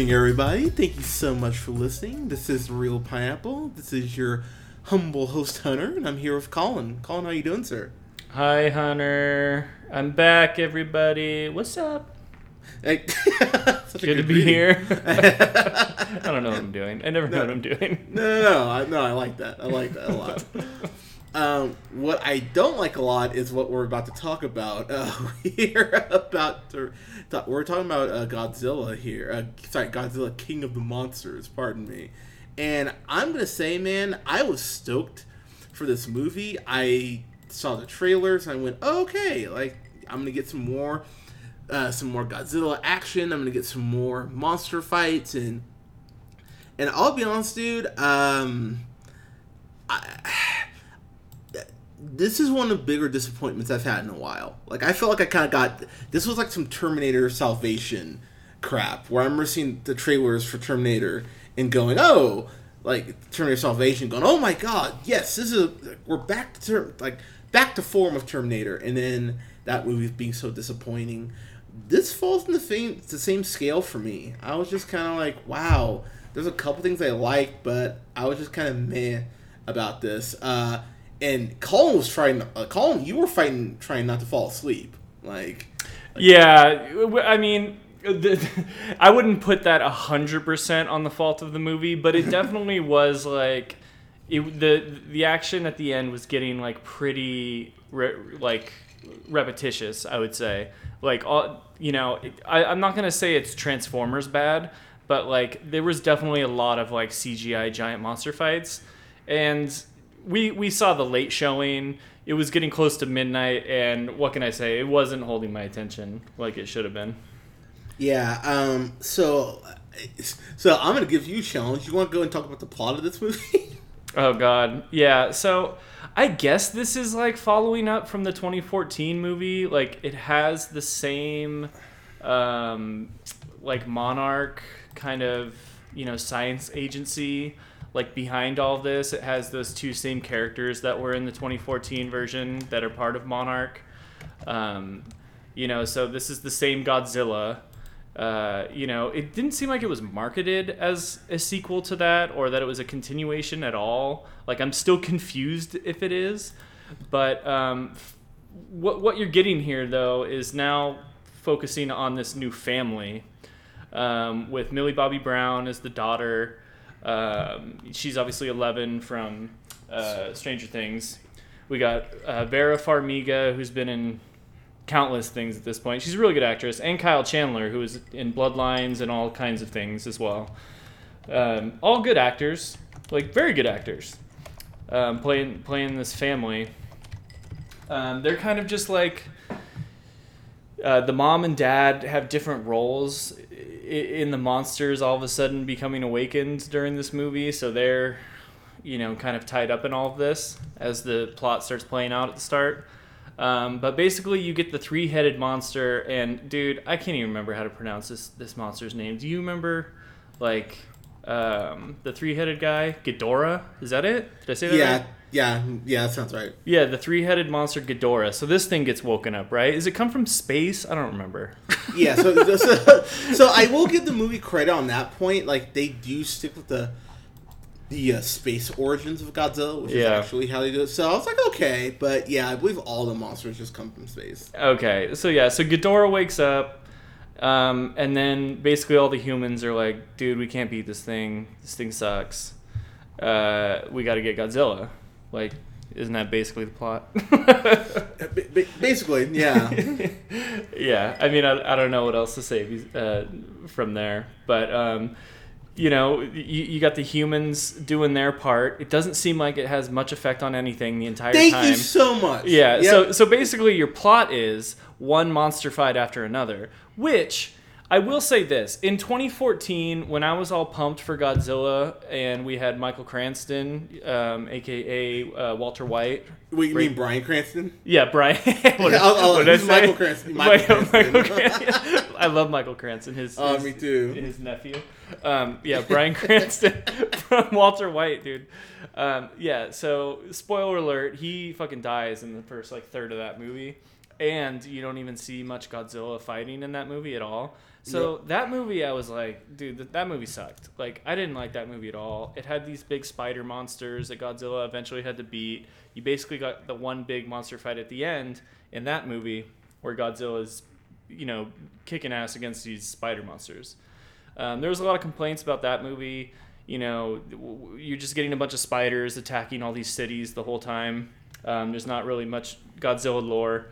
evening, everybody. Thank you so much for listening. This is Reel Pineapple. This is your humble host, Hunter, and I'm here with Colin. Colin, how you doing, sir? Hi, Hunter. I'm back, everybody. What's up? Hey, a Good to be here. I don't know what I'm doing. I never know what I'm doing. No, no, no, I, no, I like that. I like that a lot. um, what I don't like a lot is what we're about to talk about. Uh, we're about to, to- we're talking about uh, Godzilla here. Uh, sorry, Godzilla, King of the Monsters. Pardon me. And I'm gonna say, man, I was stoked for this movie. I saw the trailers and I went, oh, okay, like I'm gonna get some more, uh, some more Godzilla action. I'm gonna get some more monster fights and and I'll be honest, dude. Um, I, this is one of the bigger disappointments I've had in a while. Like I felt like I kind of got this was like some Terminator Salvation crap, where I remember seeing the trailers for Terminator and going, oh, like Terminator Salvation, going, oh my god, yes, this is we're back to term, like back to form of Terminator, and then that movie being so disappointing. This falls in the same the same scale for me. I was just kind of like, wow. There's a couple things I liked, but I was just kind of meh about this. Uh, and Colin was trying. Uh, Colin, you were fighting, trying not to fall asleep. Like, Yeah, I mean, the, I wouldn't put that 100% on the fault of the movie, but it definitely was like it, the the action at the end was getting like pretty re, like repetitious, I would say. Like all, you know, it, I, I'm not gonna say it's Transformers bad, but like there was definitely a lot of like CGI giant monster fights, and we we saw the late showing. It was getting close to midnight, and what can I say? It wasn't holding my attention like it should have been. yeah. Um. So, so I'm gonna give you a challenge. You want to go and talk about the plot of this movie? Oh God, yeah. So I guess this is like following up from the 2014 movie. Like it has the same, um, like Monarch kind of you know science agency like behind all this. It has those two same characters that were in the 2014 version that are part of Monarch. Um, you know, so this is the same Godzilla. Uh, you know, it didn't seem like it was marketed as a sequel to that or that it was a continuation at all. Like, I'm still confused if it is. But um, what, what you're getting here, though, is now focusing on this new family um, with Millie Bobby Brown as the daughter. Um, she's obviously 11 from uh, Stranger Things. We got uh, Vera Farmiga, who's been in countless things at this point. She's a really good actress, and Kyle Chandler, who was in Bloodlines and all kinds of things as well. Um, all good actors, like very good actors, um, playing playing this family. Um, they're kind of just like uh, the mom and dad have different roles in the monsters all of a sudden becoming awakened during this movie, so they're you know kind of tied up in all of this as the plot starts playing out at the start. Um, but basically, you get the three-headed monster, and dude, I can't even remember how to pronounce this this monster's name. Do you remember, like, um, the three-headed guy, Ghidorah? Is that it? Did I say that yeah, right? Yeah, yeah. That sounds right. Yeah, the three-headed monster Ghidorah. So this thing gets woken up, right? Does it come from space? I don't remember. Yeah. So, so, so I will give the movie credit on that point. Like they do stick with the the uh, space origins of Godzilla, which Yeah. is actually how they do it. So I was like, okay, but yeah, I believe all the monsters just come from space. Okay, so yeah, so Ghidorah wakes up, um, and then basically all the humans are like, "Dude, we can't beat this thing. This thing sucks. Uh, we got to get Godzilla." Like, isn't that basically the plot? Ba- Basically, yeah. yeah, I mean, I, I don't know what else to say uh, from there, but um, you know, you, you got the humans doing their part. It doesn't seem like it has much effect on anything the entire Thank time. you so much. Yeah. Yep. So so basically, your plot is one monster fight after another, which I will say this: in 2014, when I was all pumped for Godzilla, and we had Michael Cranston, um, aka uh, Walter White. Wait, you Right. mean Bryan Cranston? Yeah, Bryan. what, I'll- I'll- what did I say? Michael Cranston? Michael Michael, Cranston. Cranston. I love Michael Cranston. His, Oh, his- me too. His nephew. Um, yeah, Bryan Cranston from Walter White, dude. Um, yeah. So, spoiler alert: he fucking dies in the first like third of that movie, and you don't even see much Godzilla fighting in that movie at all. So Yep. that movie, I was like, dude, th- that movie sucked. Like, I didn't like that movie at all. It had these big spider monsters that Godzilla eventually had to beat. You basically got the one big monster fight at the end in that movie where Godzilla's, you know, kicking ass against these spider monsters. Um, there was a lot of complaints about that movie. You know, you're just getting a bunch of spiders attacking all these cities the whole time. Um, there's not really much Godzilla lore.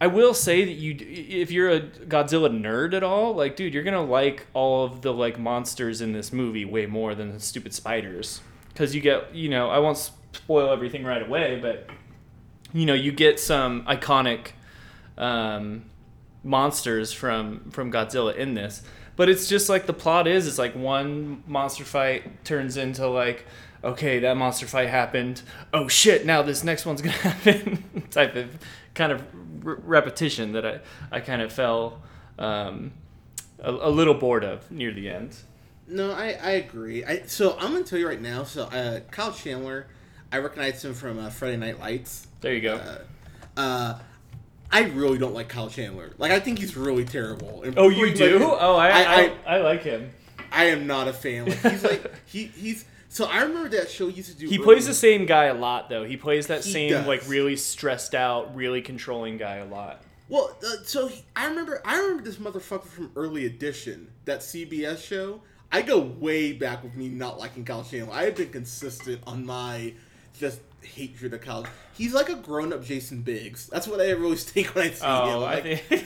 I will say that you, if you're a Godzilla nerd at all, like, dude, you're gonna like all of the like monsters in this movie way more than the stupid spiders, because you get, you know, I won't spoil everything right away, but you know, you get some iconic um, monsters from from Godzilla in this. But it's just like the plot is, it's like one monster fight turns into like, okay, that monster fight happened. Oh shit, now this next one's gonna happen. type of kind of re- repetition that I I kind of fell um, a, a little bored of near the end. No, I, I agree. I so I'm gonna tell you right now. So uh, Kyle Chandler, I recognize him from uh, Friday Night Lights. There you go. Uh, uh, I really don't like Kyle Chandler. Like I think he's really terrible. And oh, you do? much- Oh, I I, I- I, I like him. I am not a fan. Like he's like he he's. So I remember that show he used to do. He early- plays the same guy a lot, though. He plays that He same does. like really stressed out, really controlling guy a lot. Well, uh, so he, I remember I remember this motherfucker from Early Edition, that CBS show. I go way back with me not liking Kyle Chandler. I have been consistent on my just hatred of Kyle. He's like a grown up Jason Biggs. That's what I always think when I see him. Oh, I'm I like, think.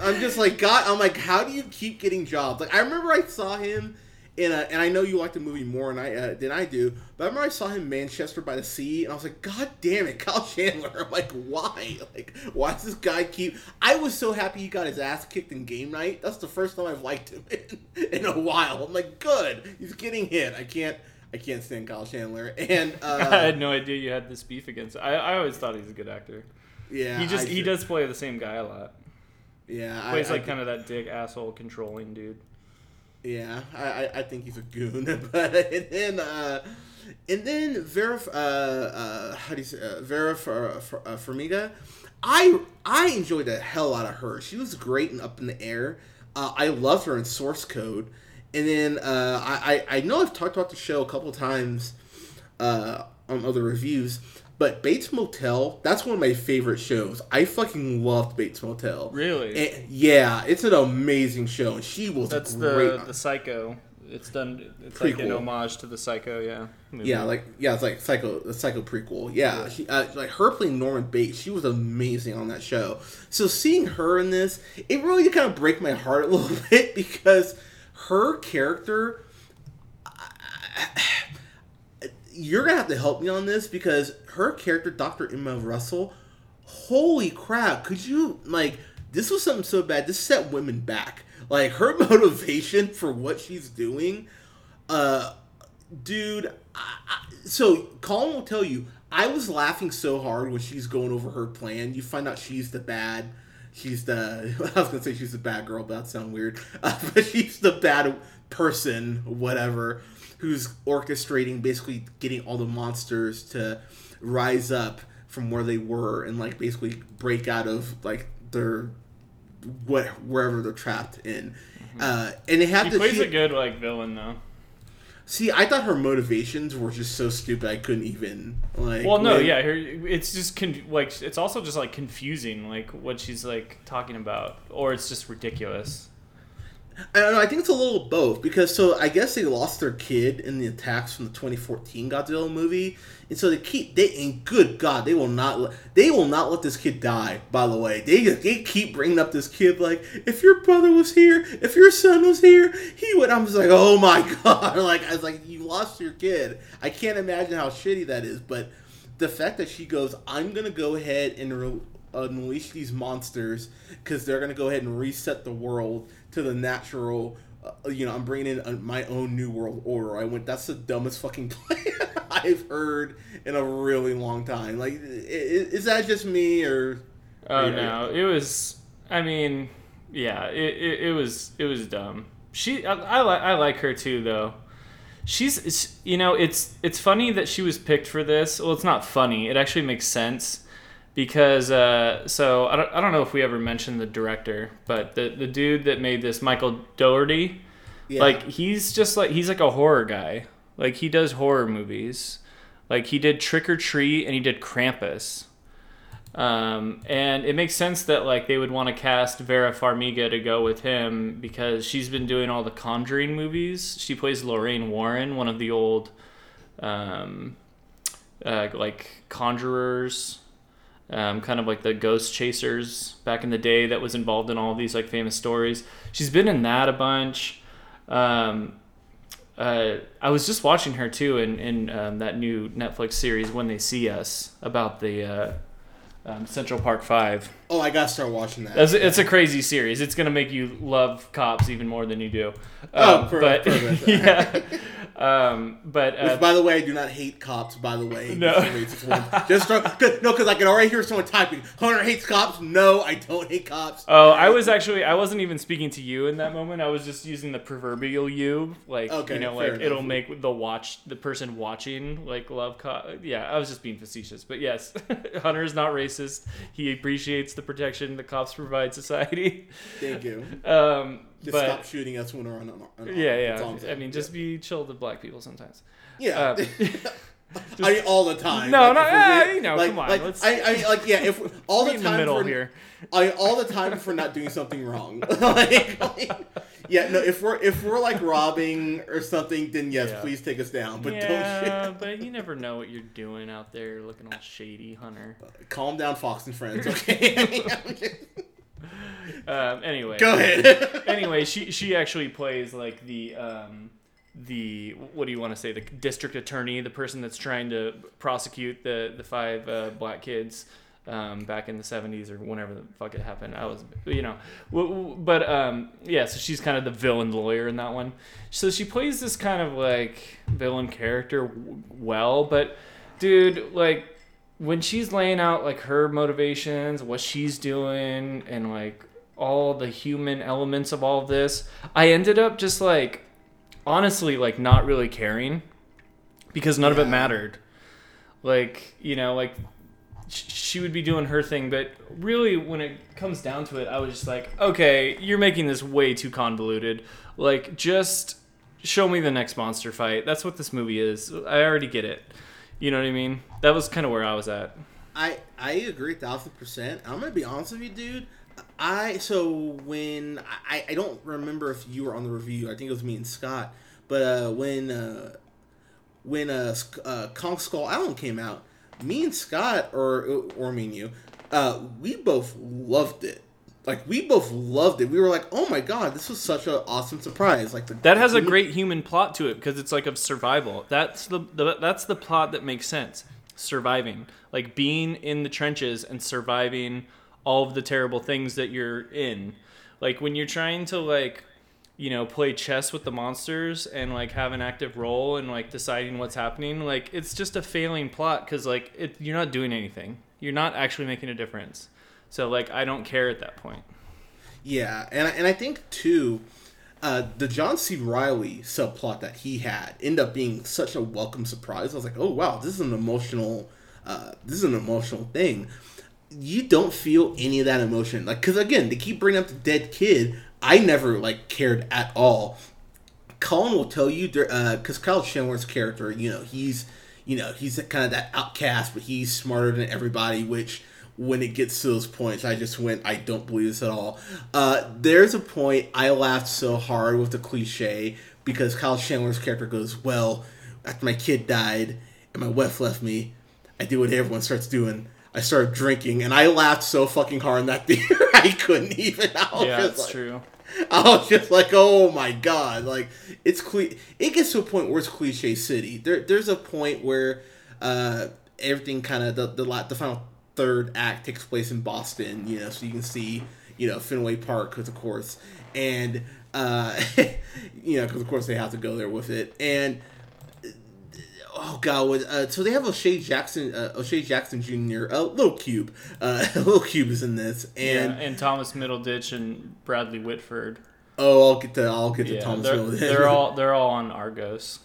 I'm just like God. I'm like, how do you keep getting jobs? Like I remember I saw him in a, and I know you like the movie more than I uh, than I do, but I remember I saw him in Manchester by the Sea, and I was like, God damn it, Kyle Chandler. I'm like, why? Like, why does this guy keep? I was so happy he got his ass kicked in game night. That's the first time I've liked him in, in a while. I'm like, good. He's getting hit. I can't. I can't stand Kyle Chandler. And I uh, had no idea you had this beef against. I, I always thought he's a good actor. yeah, He just I he should- does play the same guy a lot. Yeah, Plays I like kind of that dick asshole controlling dude. Yeah, I, I, think he's a goon. but and then uh, and then Vera uh, uh, how do you say uh, Vera for, for, uh, Farmiga, I I enjoyed the hell out of her. She was great and up in the air. Uh, I loved her in Source Code. And then uh, I, I I know I've talked about the show a couple times uh, on other reviews, but Bates Motel that's one of my favorite shows. I fucking loved Bates Motel. Really? And- yeah, it's an amazing show, and she was That's great. the the Psycho. It's done. It's like an homage to the Psycho. Yeah. movie. Yeah, like yeah, it's like psycho, the psycho prequel. Yeah, Yeah. she uh, like her playing Norman Bates. She was amazing on that show. So seeing her in this, it really did kind of break my heart a little bit because her character. You're gonna have to help me on this because her character, Dr. Emma Russell, holy crap! Could you like this was something so bad? This set women back. Like her motivation for what she's doing. Uh, dude I, I, so colin will tell you i was laughing so hard when she's going over her plan you find out she's the bad she's the i was gonna say she's the bad girl but that sounds weird uh, but she's the bad person whatever who's orchestrating basically getting all the monsters to rise up from where they were and like basically break out of like their what wherever they're trapped in uh, and they have He to plays she- a good like villain though. See, I thought her motivations were just so stupid. I couldn't even like. Well, no, when- yeah, her, it's just con- like it's also just like confusing, like what she's like talking about, or it's just ridiculous. I don't know. I think it's a little both because so I guess they lost their kid in the attacks from the 2014 Godzilla movie, and so they keep they and good God they will not let they will not let this kid die. By the way, they they keep bringing up this kid like if your brother was here, if your son was here, he would. I'm just like oh my God, like I was like you lost your kid. I can't imagine how shitty that is, but the fact that she goes, I'm gonna go ahead and re- unleash these monsters because they're gonna go ahead and reset the world to the natural. Uh, you know, I'm bringing in a, my own new world order. I went. That's the dumbest fucking plan I've heard in a really long time. Like, i- i- is that just me or? Oh Yeah. no, it was. I mean, yeah, it, it, it was it was dumb. She, I, I like I like her too though. She's, you know, it's it's funny that she was picked for this. Well, it's not funny. It actually makes sense because uh, so I don't I don't know if we ever mentioned the director, but the the dude that made this, Michael Dougherty, Yeah. like he's just like he's like a horror guy. Like he does horror movies. Like he did Trick 'r Treat and he did Krampus. Um, and it makes sense that like they would want to cast Vera Farmiga to go with him because she's been doing all the Conjuring movies. She plays Lorraine Warren, one of the old, um, uh, like conjurers, um, kind of like the ghost chasers back in the day that was involved in all these like famous stories. She's been in that a bunch. Um, uh, I was just watching her too in in um, that new Netflix series When They See Us about the uh, um, Central Park Five. oh, I gotta start watching that. It's, it's a crazy series. It's gonna make you love cops even more than you do. Oh, Um, per- but perfect. yeah, um, but uh, Which, by the way, I do not hate cops. By the way, No. Just start, cause, no, because I can already hear someone typing. Hunter hates cops. No, I don't hate cops. Oh, I was actually I wasn't even speaking to you in that moment. I was just using the proverbial you, like Okay, you know, like it'll make the watch the person watching like love. Co- yeah, I was just being facetious, but yes, Hunter is not racist. He appreciates the protection the cops provide society. Thank you. Um, Just but stop shooting us when we're on. on, on yeah, I'm yeah. I mean, just be chill to black people sometimes. yeah. uh, I mean, all the time. No, Like, no, eh, you know, like, come on, Like, let's- I, I mean, like, yeah, if all the in the time middle for, here. I all the time for not doing something wrong. like, like, yeah, no. If we're if we're like robbing or something, then yes, Yeah. please take us down. But yeah, don't but you never know what you're doing out there, looking all shady, Hunter. shoot. Calm down, Fox and Friends. Okay. Um, anyway, Go ahead. anyway, she she actually plays like the um, the what do you want to say the district attorney, the person that's trying to prosecute the the five uh, black kids um, back in the seventies or whenever the fuck it happened. I was you know, w- w- but um, yeah, so she's kind of the villain lawyer in that one. So she plays this kind of like villain character w- well, but dude, like when she's laying out like her motivations, what she's doing, and like all the human elements of all of this, I ended up just like honestly like not really caring because none of it mattered. Like, you know, like sh- she would be doing her thing, but really when it comes down to it, I was just like, okay, you're making this way too convoluted. Like just show me the next monster fight. That's what this movie is. I already get it. You know what I mean? That was kind of where I was at. I I agree thousand percent. I'm gonna be honest with you, dude. I so when I I don't remember if you were on the review. I think it was me and Scott. But uh, when uh, when uh, uh, Kong Skull Island came out, me and Scott or or me and you, uh, we both loved it. Like we both loved it. We were like, "Oh my god, this was such an awesome surprise!" Like the, That has a great human plot to it because it's like of survival. That's the, the that's the plot that makes sense. Surviving, like being in the trenches and surviving all of the terrible things that you're in. Like when you're trying to like you know play chess with the monsters and like have an active role and like deciding what's happening, like it's just a failing plot because like it, you're not doing anything. You're not actually making a difference. So like I don't care at that point. Yeah, and I- and I think too, uh, the John C. Reilly subplot that he had ended up being such a welcome surprise. I was like, oh wow, this is an emotional, uh, this is an emotional thing. You don't feel any of that emotion, like because again, they keep bringing up the dead kid. I never like cared at all. Colin will tell you because Kyle Chandler's character, you know, he's you know he's kind of that outcast, but he's smarter than everybody. Which when it gets to those points, I just went, I don't believe this at all. Uh, there's a point I laughed so hard with the cliche because Kyle Chandler's character goes, "Well, after my kid died and my wife left me, I did what everyone starts doing." I started drinking, and I laughed so fucking hard in that theater I couldn't even. I was Yeah, just that's like- true. I was just like, oh my god, like it's cle- It gets to a point where it's cliche city. There, there's a point where uh, everything kind of the the the final third act takes place in Boston. You know, so you can see you know Fenway Park, because of course, and uh, you know because of course they have to go there with it, and oh god, uh, so they have O'Shea Jackson, uh, O'Shea Jackson Jr., uh, Little Cube, uh, Little Cube is in this, and yeah, and Thomas Middleditch and Bradley Whitford. oh, I'll get to I'll get to Yeah, Thomas they're, Middleditch. they're all they're all on Argos.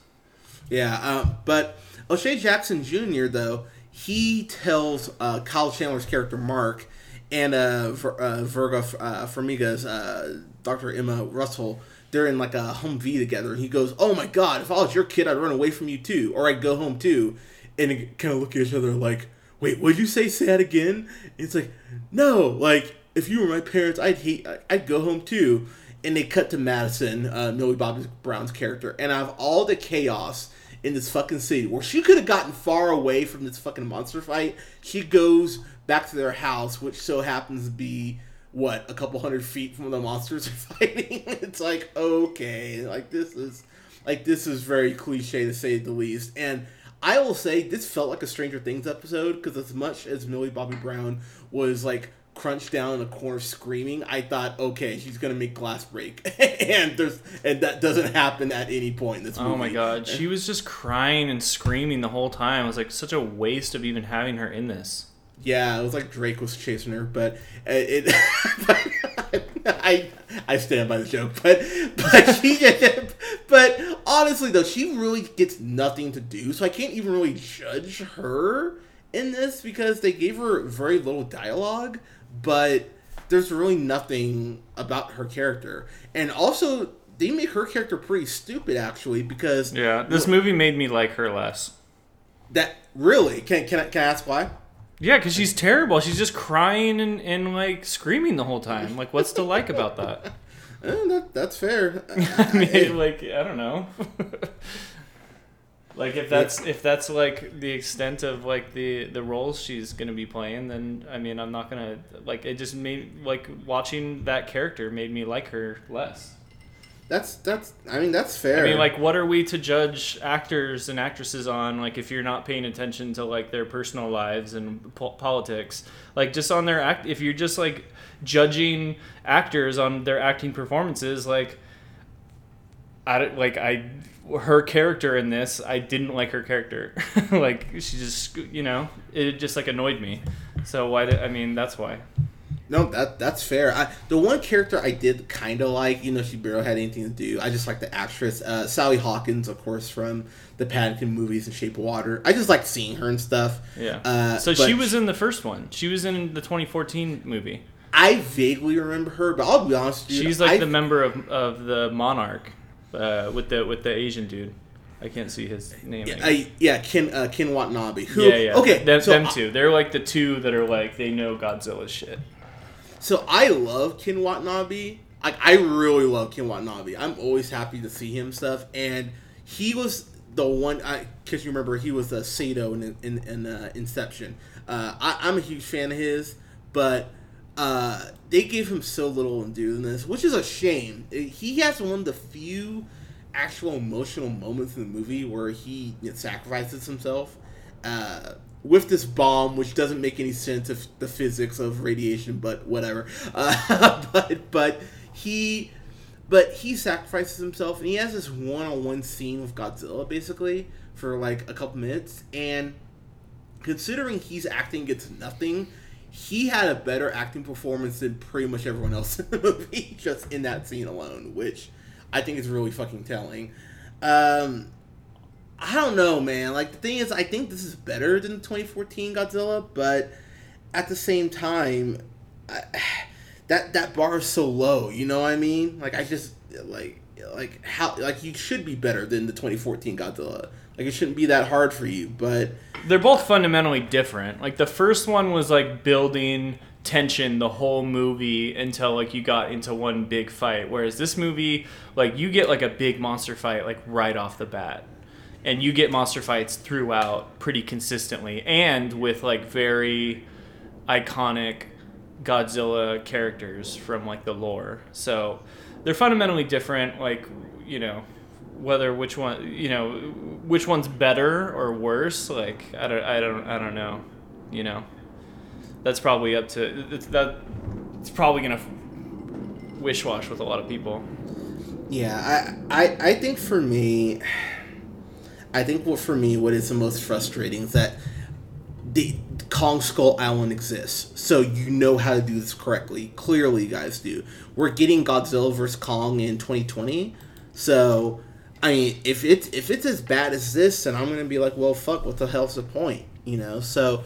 Yeah, uh, but O'Shea Jackson Jr. though he tells uh, Kyle Chandler's character Mark and uh, Ver, uh, Virga uh, Formiga's uh, Dr. Emma Russell. They're in like a Humvee together, and he goes, "Oh my God! If I was your kid, I'd run away from you too, or I'd go home too." And kind of look at each other like, "Wait, what'd you say? That again?" And it's like, "No, like if you were my parents, I'd hate, I'd go home too." And they cut to Madison, uh, Millie Bobby Brown's character, and out of all the chaos in this fucking city where she could have gotten far away from this fucking monster fight. She goes back to their house, which so happens to be what a couple hundred feet from where the monsters are fighting. it's like okay, like this is like this is very cliche to say the least. And I will say this felt like a Stranger Things episode because as much as Millie Bobby Brown was like crunched down in a corner screaming, I thought, okay, she's gonna make glass break, and there's and that doesn't happen at any point in this movie. Oh my god, she was just crying and screaming the whole time. It was like such a waste of even having her in this. Yeah, it was like Drake was chasing her, but uh, it. it I I stand by the joke, but but she but honestly though, she really gets nothing to do, so I can't even really judge her in this because they gave her very little dialogue, but there's really nothing about her character, and also they make her character pretty stupid actually because Yeah, this movie made me like her less. that really can can I, can I ask why? Yeah, because she's terrible. She's just crying and, and like screaming the whole time. Like, what's to like about that? Eh, that, that's fair. I mean, like, I don't know. like, if that's if that's like the extent of like the the roles she's gonna be playing, then I mean, I'm not gonna like. It just made like watching that character made me like her less. That's that's. I mean, that's fair. I mean, like, what are we to judge actors and actresses on? Like, if you're not paying attention to like their personal lives and po- politics, like just on their act, if you're just like judging actors on their acting performances, like, I don't- like I, her character in this, I didn't like her character. like, she just, you know, it just like annoyed me. So why? Did, I mean, that's why. no, that that's fair. I, the one character I did kind of like, even though she barely had anything to do, I just like the actress uh, Sally Hawkins, of course, from the Paddington movies and Shape of Water. I just like seeing her and stuff. Yeah. Uh, so she was in the first one. She was in the 2014 movie. I vaguely remember her, but I'll be honest, dude. She's like I, the member of, of the Monarch, uh, with the with the Asian dude. I can't see his name. Yeah. I, yeah, Ken uh, Ken Watanabe. Who? yeah, yeah. Okay, them, so them two. They're like the two that are like they know Godzilla shit. So I love Ken Watanabe. Like I really love Ken Watanabe. I'm always happy to see him stuff, and he was the one. I because you remember he was the Saito in in, in uh, Inception. Uh, I, I'm a huge fan of his, but uh, they gave him so little in doing this, which is a shame. He has one of the few actual emotional moments in the movie where he sacrifices himself uh, with this bomb, which doesn't make any sense of the physics of radiation, but whatever. Uh, but but he but he sacrifices himself, and he has this one-on-one scene with Godzilla, basically for like a couple minutes, and considering he's acting gets nothing. He had a better acting performance than pretty much everyone else in the movie, just in that scene alone, which I think is really fucking telling. Um, I don't know, man. Like the thing is, I think this is better than 2014 Godzilla, but at the same time, I, that that bar is so low. You know what I mean? Like I just like like how like you should be better than the 2014 Godzilla. Like it shouldn't be that hard for you, but They're both fundamentally different. Like the first one was like building tension the whole movie until like you got into one big fight whereas this movie like you get like a big monster fight like right off the bat and you get monster fights throughout pretty consistently and with like very iconic Godzilla characters from like the lore. So they're fundamentally different. Like you know, whether which one you know which one's better or worse. Like I don't I don't I don't know. You know, that's probably up to it's, that. It's probably gonna wish wash with a lot of people. Yeah, I, I, I think for me, I think what for me, what is the most frustrating is that the Kong Skull Island exists, so you know how to do this correctly. Clearly, you guys do. We're getting Godzilla vs Kong in 2020, so I mean, if it's if it's as bad as this, then I'm gonna be like, well, fuck, what the hell's the point, you know? So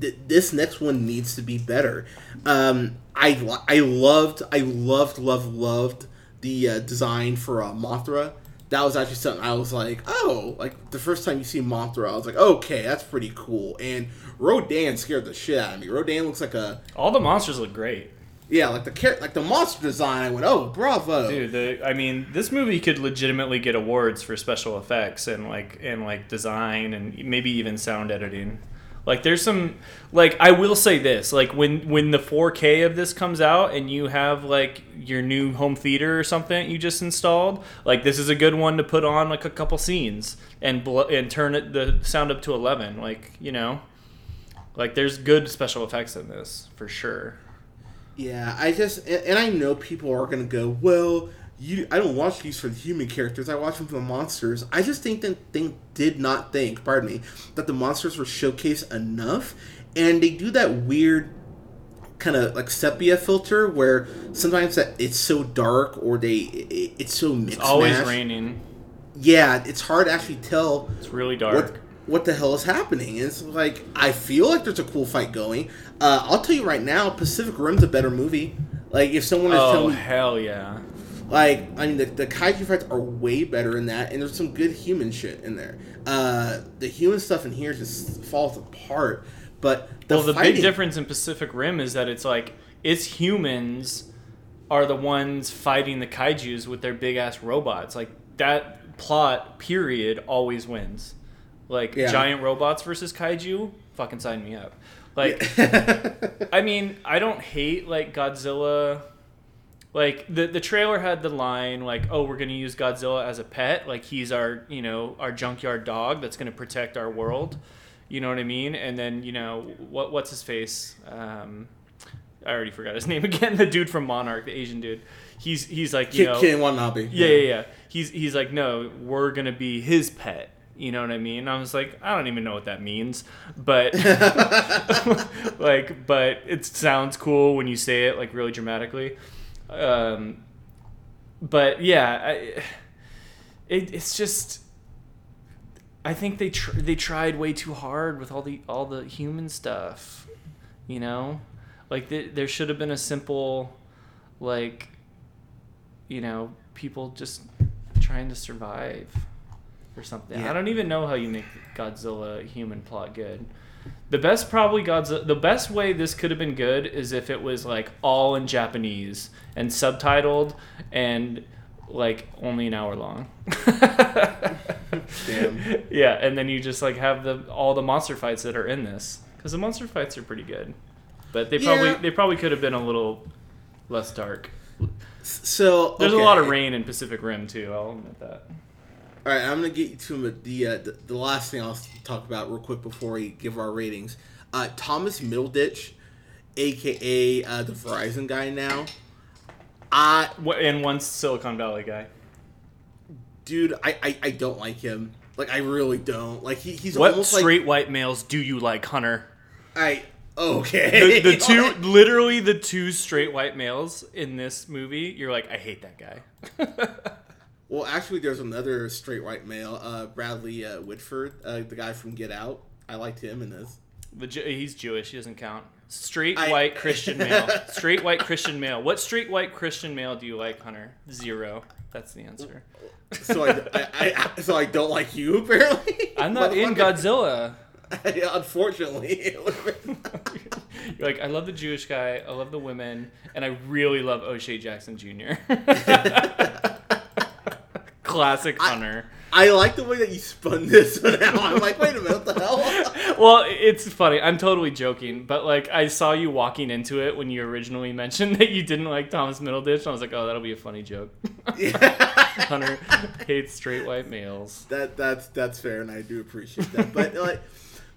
th- this next one needs to be better. Um, I I loved I loved loved loved the uh, design for uh, Mothra. That was actually something I was like, oh, like the first time you see Mothra, I was like, okay, that's pretty cool. And Rodan scared the shit out of me. Rodan looks like a All the monsters look great. yeah, like the like the monster design. I went, oh, bravo. Dude, the, I mean, this movie could legitimately get awards for special effects and like and like design and maybe even sound editing. Like there's some like I will say this, like when when the 4K of this comes out and you have like your new home theater or something you just installed, like this is a good one to put on like a couple scenes and bl- and turn it the sound up to 11, like, you know. Like there's good special effects in this for sure. Yeah, I just and, I know people are gonna go, well, you. I don't watch these for the human characters. I watch them for the monsters. I just think that they did not think, pardon me, that the monsters were showcased enough, and they do that weird kind of like sepia filter where sometimes that it's so dark or they it, it's so mixed. It's always raining. Yeah, it's hard to actually tell It's really dark. what what the hell is happening? And it's like I feel like there's a cool fight going. Uh, I'll tell you right now, Pacific Rim's a better movie. Like if someone is Oh telling me, hell yeah! Like I mean the, the kaiju fights are way better in that, and there's some good human shit in there. Uh, the human stuff in here just falls apart. But the well, the fighting, big difference in Pacific Rim is that it's like it's humans are the ones fighting the kaiju's with their big ass robots. Like that plot period always wins. Like Yeah. giant robots versus kaiju, fucking sign me up. Like I mean, I don't hate like Godzilla. Like the the trailer had the line like, "Oh, we're gonna use Godzilla as a pet. Like he's our you know our junkyard dog that's gonna protect our world." You know what I mean? And then you know what what's his face? Um, I already forgot his name again. The dude from Monarch, the Asian dude. He's he's like you Ken, know Ken Watanabe. yeah, yeah, yeah. He's he's like, no, we're gonna be his pet. You know what I mean? I was like, I don't even know what that means, but like, but it sounds cool when you say it like really dramatically. Um, but yeah, I, it, it's just. I think they tr- they tried way too hard with all the all the human stuff, you know, like th- there should have been a simple, like, you know, people just trying to survive or something. Yeah. I don't even know how you make Godzilla human plot good. The best probably Godzilla the best way this could have been good is if it was like all in Japanese and subtitled and like only an hour long. Damn. Yeah, and then you just like have the all the monster fights that are in this because the monster fights are pretty good, but they probably Yeah. they probably could have been a little less dark. So There's a lot of rain in Pacific Rim too. I'll admit that. All right, I'm gonna get you to the uh, the, the last thing I'll talk about real quick before we give our ratings. Uh, Thomas Middleditch, aka uh, the Verizon guy now. I and one Silicon Valley guy. dude, I, I I don't like him. Like I really don't. Like he, he's What straight white males do you like, Hunter? I okay. The, the two, literally the two straight white males in this movie. You're like, I hate that guy. Well, actually, there's another straight white male, uh, Bradley uh, Whitford, uh, the guy from Get Out. I liked him in this. The, Ju- he's Jewish. He doesn't count. Straight I- white Christian male. Straight white Christian male. What straight white Christian male do you like, Hunter? Zero. That's the answer. So I, I, I so I don't like you apparently. I'm not in Godzilla. Unfortunately. You're like, I love the Jewish guy. I love the women, and I really love O'Shea Jackson Jr. Classic Hunter. I like the way that you spun this one out. I'm like, wait a minute, what the hell? well, it's funny. I'm totally joking, but like I saw you walking into it when you originally mentioned that you didn't like Thomas Middleditch. And I was like, oh, that'll be a funny joke. Hunter hates straight white males. that that's that's fair, and I do appreciate that. But like,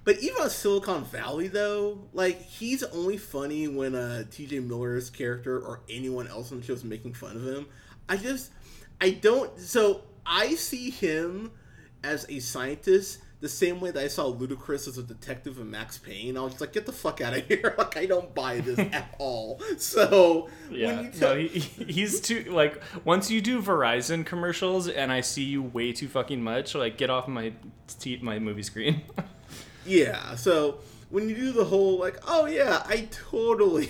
But even on Silicon Valley, though, like he's only funny when uh, T.J. Miller's character or anyone else on the show is making fun of him. I just, I don't. So I see him as a scientist the same way that I saw Ludacris as a detective in Max Payne. I was like, get the fuck out of here! Like I don't buy this at all. So Yeah, when you no, he, he's too like once you do Verizon commercials and I see you way too fucking much, like get off my t- my movie screen. Yeah, so when you do the whole like, oh yeah, I totally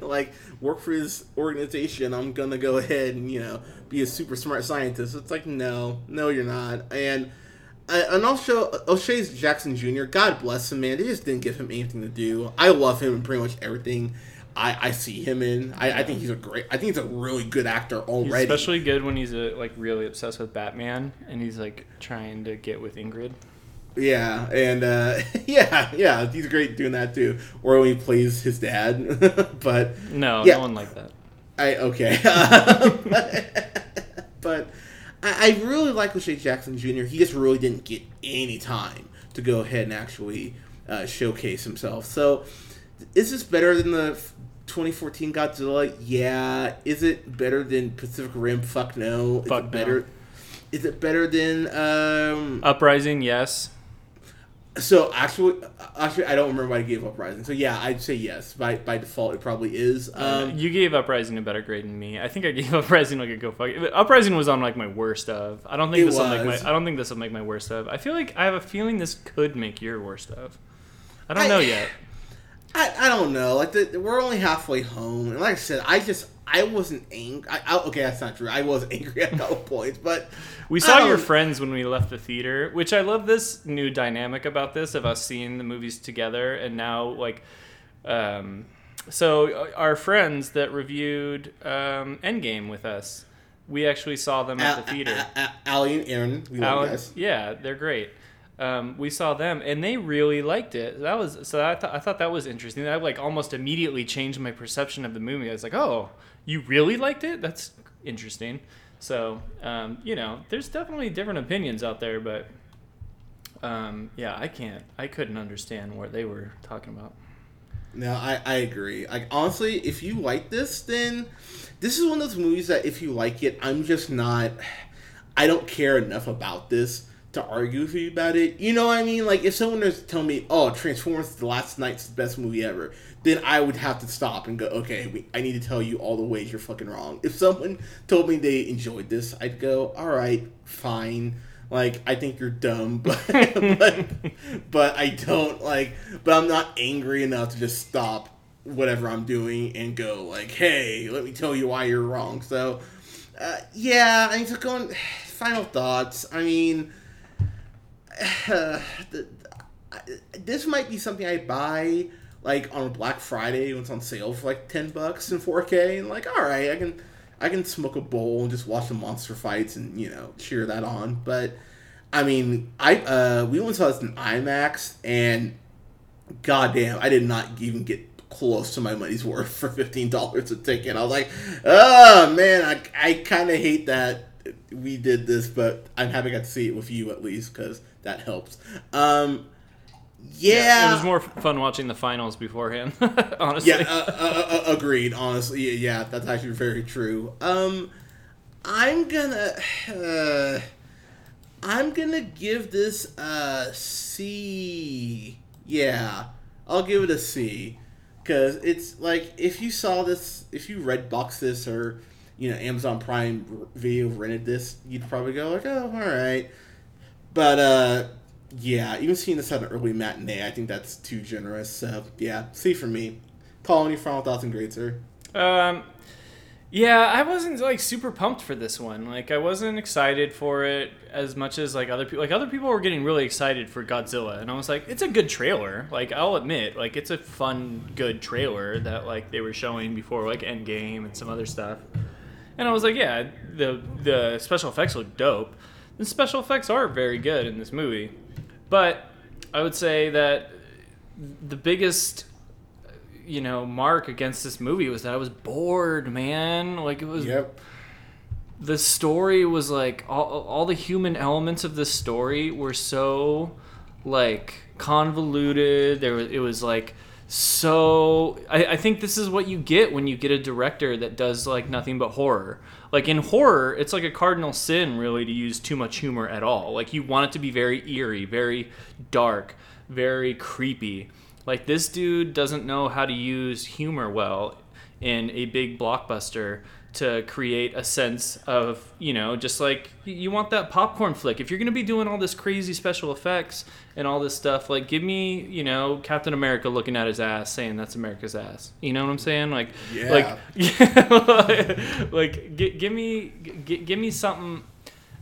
like work for this organization, I'm gonna go ahead and you know be a super smart scientist. It's like no, no, you're not. And uh, and also O'Shea's Jackson Jr. God bless him, man. They just didn't give him anything to do. I love him in pretty much everything. I, I see him in. I, I think he's a great. I think he's a really good actor He's already. especially good when he's uh, like really obsessed with Batman and he's like trying to get with Ingrid. Yeah, and uh, yeah, yeah, he's great doing that too. Or when he plays his dad, but No, Yeah. no one like that. I okay, I, really like O'Shea Jackson Jr. He just really didn't get any time to go ahead and actually uh, showcase himself. So, is this better than the 2014 Godzilla? Yeah. Is it better than Pacific Rim? Fuck no. Is Fuck it no. better? Is it better than um? Uprising, yes. So actually, actually, I don't remember why I gave Uprising. So yeah, I'd say yes. By by default, it probably is. Um, you gave Uprising a better grade than me. I think I gave Uprising like a go fuck. Uprising was on like my worst of. I don't think this will make my. I don't think this will make my worst of. I feel like I have a feeling this could make your worst of. I don't I- know yet. I, I don't know. Like the, we're only halfway home, and like I said, I just I wasn't angry. I, I, okay, that's not true. I was angry at a couple points, but We saw your friends when we left the theater, which I love this new dynamic about this of us seeing the movies together and now like um so uh, our friends that reviewed um Endgame with us, we actually saw them at the theater. A- A- A- Allie and Aaron, we love guys. yeah, they're great. Um, we saw them and they really liked it. That was so I thought I thought that was interesting. That like almost immediately changed my perception of the movie. I was like, oh, you really liked it? That's interesting. So um, you know, there's definitely different opinions out there, but um, yeah, I can't, I couldn't understand what they were talking about. No, I, I agree. Like honestly, if you like this, then this is one of those movies that if you like it, I'm just not. I don't care enough about this to argue with you about it. You know what I mean? Like if someone was to tell me, "Oh, Transformers: The Last Knight's the best movie ever," then I would have to stop and go, "Okay, we, I need to tell you all the ways you're fucking wrong." If someone told me they enjoyed this, I'd go, "All right, fine." Like I think you're dumb, but but, but I don't like. But I'm not angry enough to just stop whatever I'm doing and go like, "Hey, let me tell you why you're wrong." So, uh, yeah, I mean, so going final thoughts. I mean, this might be something I buy like on Black Friday when it's on sale for like ten bucks in 4K, and like, all right, I can I can smoke a bowl and just watch the monster fights and you know cheer that on. But I mean, I uh, we and saw this in IMAX, and goddamn, I did not even get close to my money's worth for fifteen dollars a ticket. I was like, oh man, I I kind of hate that we did this, but I'm happy I got to see it with you at least because that helps. Um, yeah, it was more fun watching the finals beforehand. honestly, yeah, uh, uh, uh, agreed. Honestly, yeah, that's actually very true. Um, I'm gonna, uh, I'm gonna give this a C. Yeah, I'll give it a C, because it's like if you saw this, if you red box this or you know Amazon Prime Video rented this, you'd probably go like, oh, all right. But uh, yeah, even seeing this at an early matinee, I think that's too generous. So yeah, C for me. Paul, any final thoughts and grades, sir? Um, yeah, I wasn't like super pumped for this one. Like, I wasn't excited for it as much as like other people. Like, other people were getting really excited for Godzilla, and I was like, it's a good trailer. Like, I'll admit, like, it's a fun, good trailer that like they were showing before like Endgame and some other stuff. And I was like, yeah, the the special effects look dope. The special effects are very good in this movie, but I would say that the biggest you know mark against this movie was that I was bored, man. Like it was Yep. the story was like all, all the human elements of the story were so like convoluted. There was it was like so I, I think this is what you get when you get a director that does like nothing but horror. Like in horror it's like a cardinal sin really to use too much humor at all. Like you want it to be very eerie very dark very creepy. Like this dude doesn't know how to use humor well in a big blockbuster to create a sense of you know just like you want that popcorn flick if you're going to be doing all this crazy special effects and all this stuff like give me you know captain america looking at his ass saying that's america's ass you know what i'm saying like Yeah. like yeah, like gi- give me gi- give me something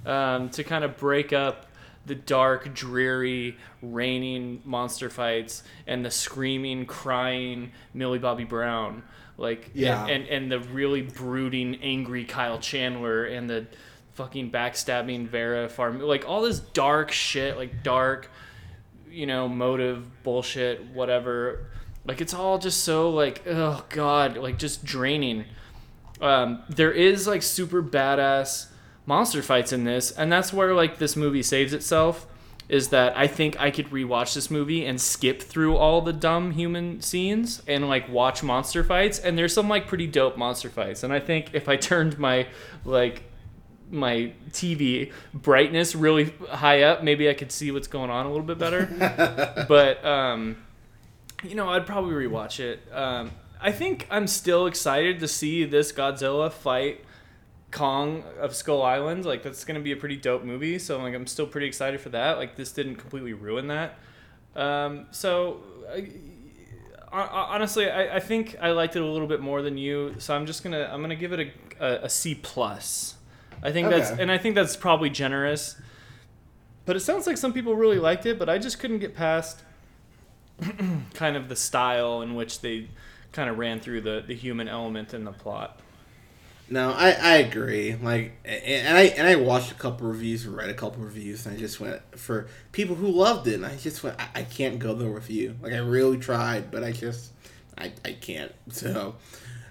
um, to kind of break up the dark, dreary, raining monster fights and the screaming, crying Millie Bobby Brown. Like Yeah. and, and, and the really brooding, angry Kyle Chandler and the fucking backstabbing Vera Farmiga like all this dark shit, like dark, you know, motive bullshit, whatever. Like it's all just so like oh god, like just draining. Um, there is like super badass monster fights in this, and that's where like this movie saves itself. Is that I think I could rewatch this movie and skip through all the dumb human scenes and like watch monster fights, and there's some like pretty dope monster fights. And I think if I turned my like my TV brightness really high up, maybe I could see what's going on a little bit better. but um, you know, I'd probably rewatch it. Um, I think I'm still excited to see this Godzilla fight Kong of Skull Island. Like that's gonna be a pretty dope movie. So like I'm still pretty excited for that. Like this didn't completely ruin that. Um, so. I, hon- honestly, I, I think I liked it a little bit more than you, so I'm just gonna I'm gonna give it a, a, a C plus. I think that's and I think that's probably generous. But it sounds like some people really liked it, but I just couldn't get past kind of the style in which they kind of ran through the, the human element in the plot. No, I, I agree. Like, and I and I watched a couple reviews, read a couple reviews, and I just went for people who loved it. And I just went, I, I can't go there with you. Like, I really tried, but I just, I, I can't. So,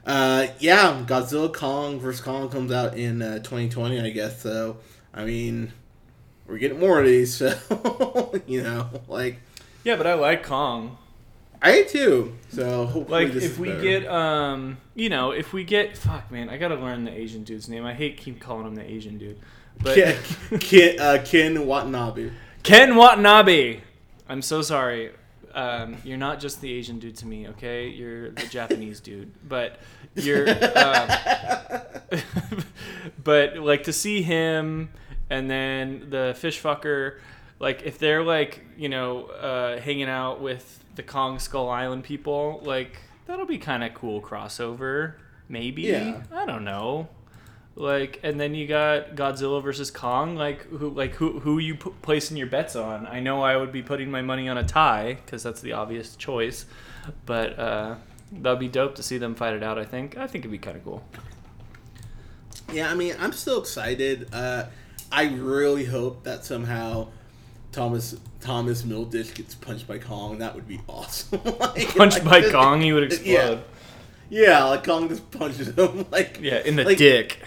uh, yeah, Godzilla Kong vs Kong comes out in uh, 2020, I guess. So, I mean, we're getting more of these. So, you know, like Yeah, but I like Kong. I too. So, hopefully Like if we better. get um you know, if we get fuck man, I gotta learn the Asian dude's name. I hate keep calling him the Asian dude. But Ken, Ken, uh, Ken Watanabe. Ken Watanabe. I'm so sorry. Um, you're not just the Asian dude to me, okay? You're the Japanese dude, but you're. Um, but like to see him and then the fish fucker, like if they're like you know uh, hanging out with the Kong Skull Island people, like that'll be kind of cool crossover. Maybe Yeah. I don't know like and then you got Godzilla versus Kong like who like who who you p- placing your bets on I know I would be putting my money on a tie cuz that's the obvious choice but uh that'd be dope to see them fight it out I think I think it'd be kind of cool Yeah, I mean, I'm still excited. Uh, I really hope that somehow Thomas Thomas Middleditch gets punched by Kong. That would be awesome. like, punched like, by Kong he would explode Yeah, yeah, like Kong just punches him. Like yeah, in the like, dick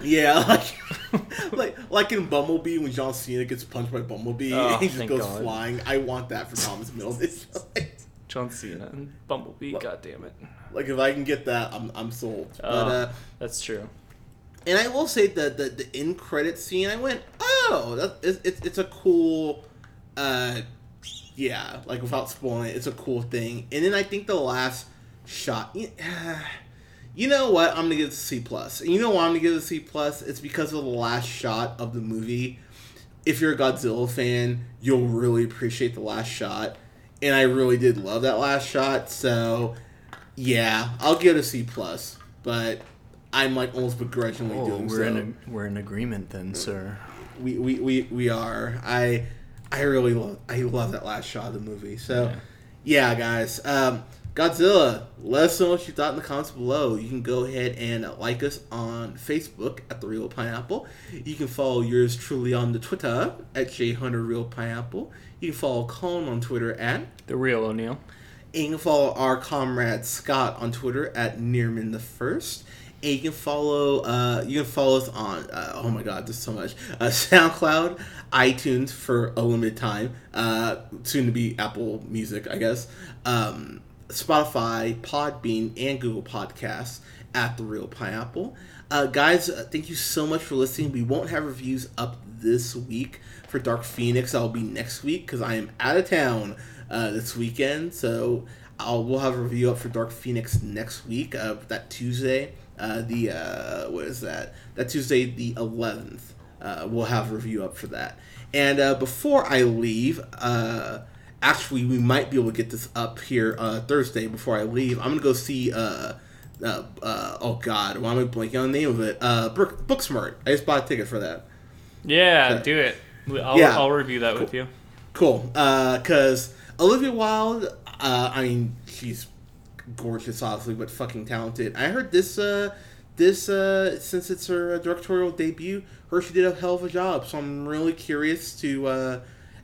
Yeah, like like like in Bumblebee when John Cena gets punched by Bumblebee Oh, and he just goes God. flying. I want that for Thomas Middleditch. like, John Cena and Bumblebee god damn it like, if I can get that, I'm I'm sold. But Oh. uh, that's true And I will say that the, the end credit scene, I went, oh, that, it's, it's, it's a cool, uh, yeah, like without spoiling it, it's a cool thing. And then I think the last shot, you, you know what? I'm gonna give it a C plus. And you know why I'm gonna give it a C plus? It's because of the last shot of the movie. If you're a Godzilla fan, you'll really appreciate the last shot. And I really did love that last shot. So, yeah, I'll give it a C plus. But I'm like almost begrudgingly Oh, doing so. we're in agreement then sir we, we, we, we are. I I really love I love that last shot of the movie. So yeah, guys. Um, Godzilla, let us know what you thought in the comments below. You can go ahead and like us on Facebook at the Reel Pineapple. You can follow yours truly on the Twitter at J Hunter Reel Pineapple. You can follow Colin on Twitter at the Reel O'Neal and you can follow our comrade Scott on Twitter at Nearman the First. And you can follow uh, you can follow us on uh, oh my god, there's so much uh, SoundCloud, iTunes for a limited time, uh, soon to be Apple Music, I guess, um, Spotify, Podbean, and Google Podcasts at the Reel Pineapple. Uh, guys, uh, thank you so much for listening. We won't have reviews up this week for Dark Phoenix. I'll be next week because I am out of town uh, this weekend. So I'll we'll have a review up for Dark Phoenix next week. Uh, that Tuesday, uh, the uh, what is that? That Tuesday, the eleventh. Uh, we'll have a review up for that. And uh, before I leave, uh, actually, we might be able to get this up here uh, Thursday. Before I leave, I'm gonna go see. Uh, uh, uh, oh God, why am I blanking on the name of it? Uh, Book, Booksmart. I just bought a ticket for that. Yeah, Okay. do it. I'll, Yeah. I'll review that with you. Cool. Because Olivia Wilde, uh, I mean, she's gorgeous, obviously, but fucking talented. I heard this, uh, this, uh, since it's her directorial debut, her she did a hell of a job. So I'm really curious to uh,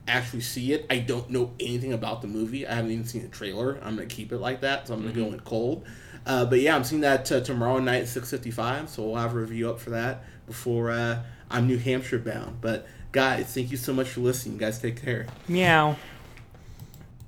actually see it. I don't know anything about the movie. I haven't even seen the trailer. I'm gonna keep it like that. So I'm gonna go in cold. Uh, but yeah, I'm seeing that uh, tomorrow night at 6:55. So we'll have a review up for that before uh, I'm New Hampshire bound. But guys, thank you so much for listening. You guys, take care. Meow.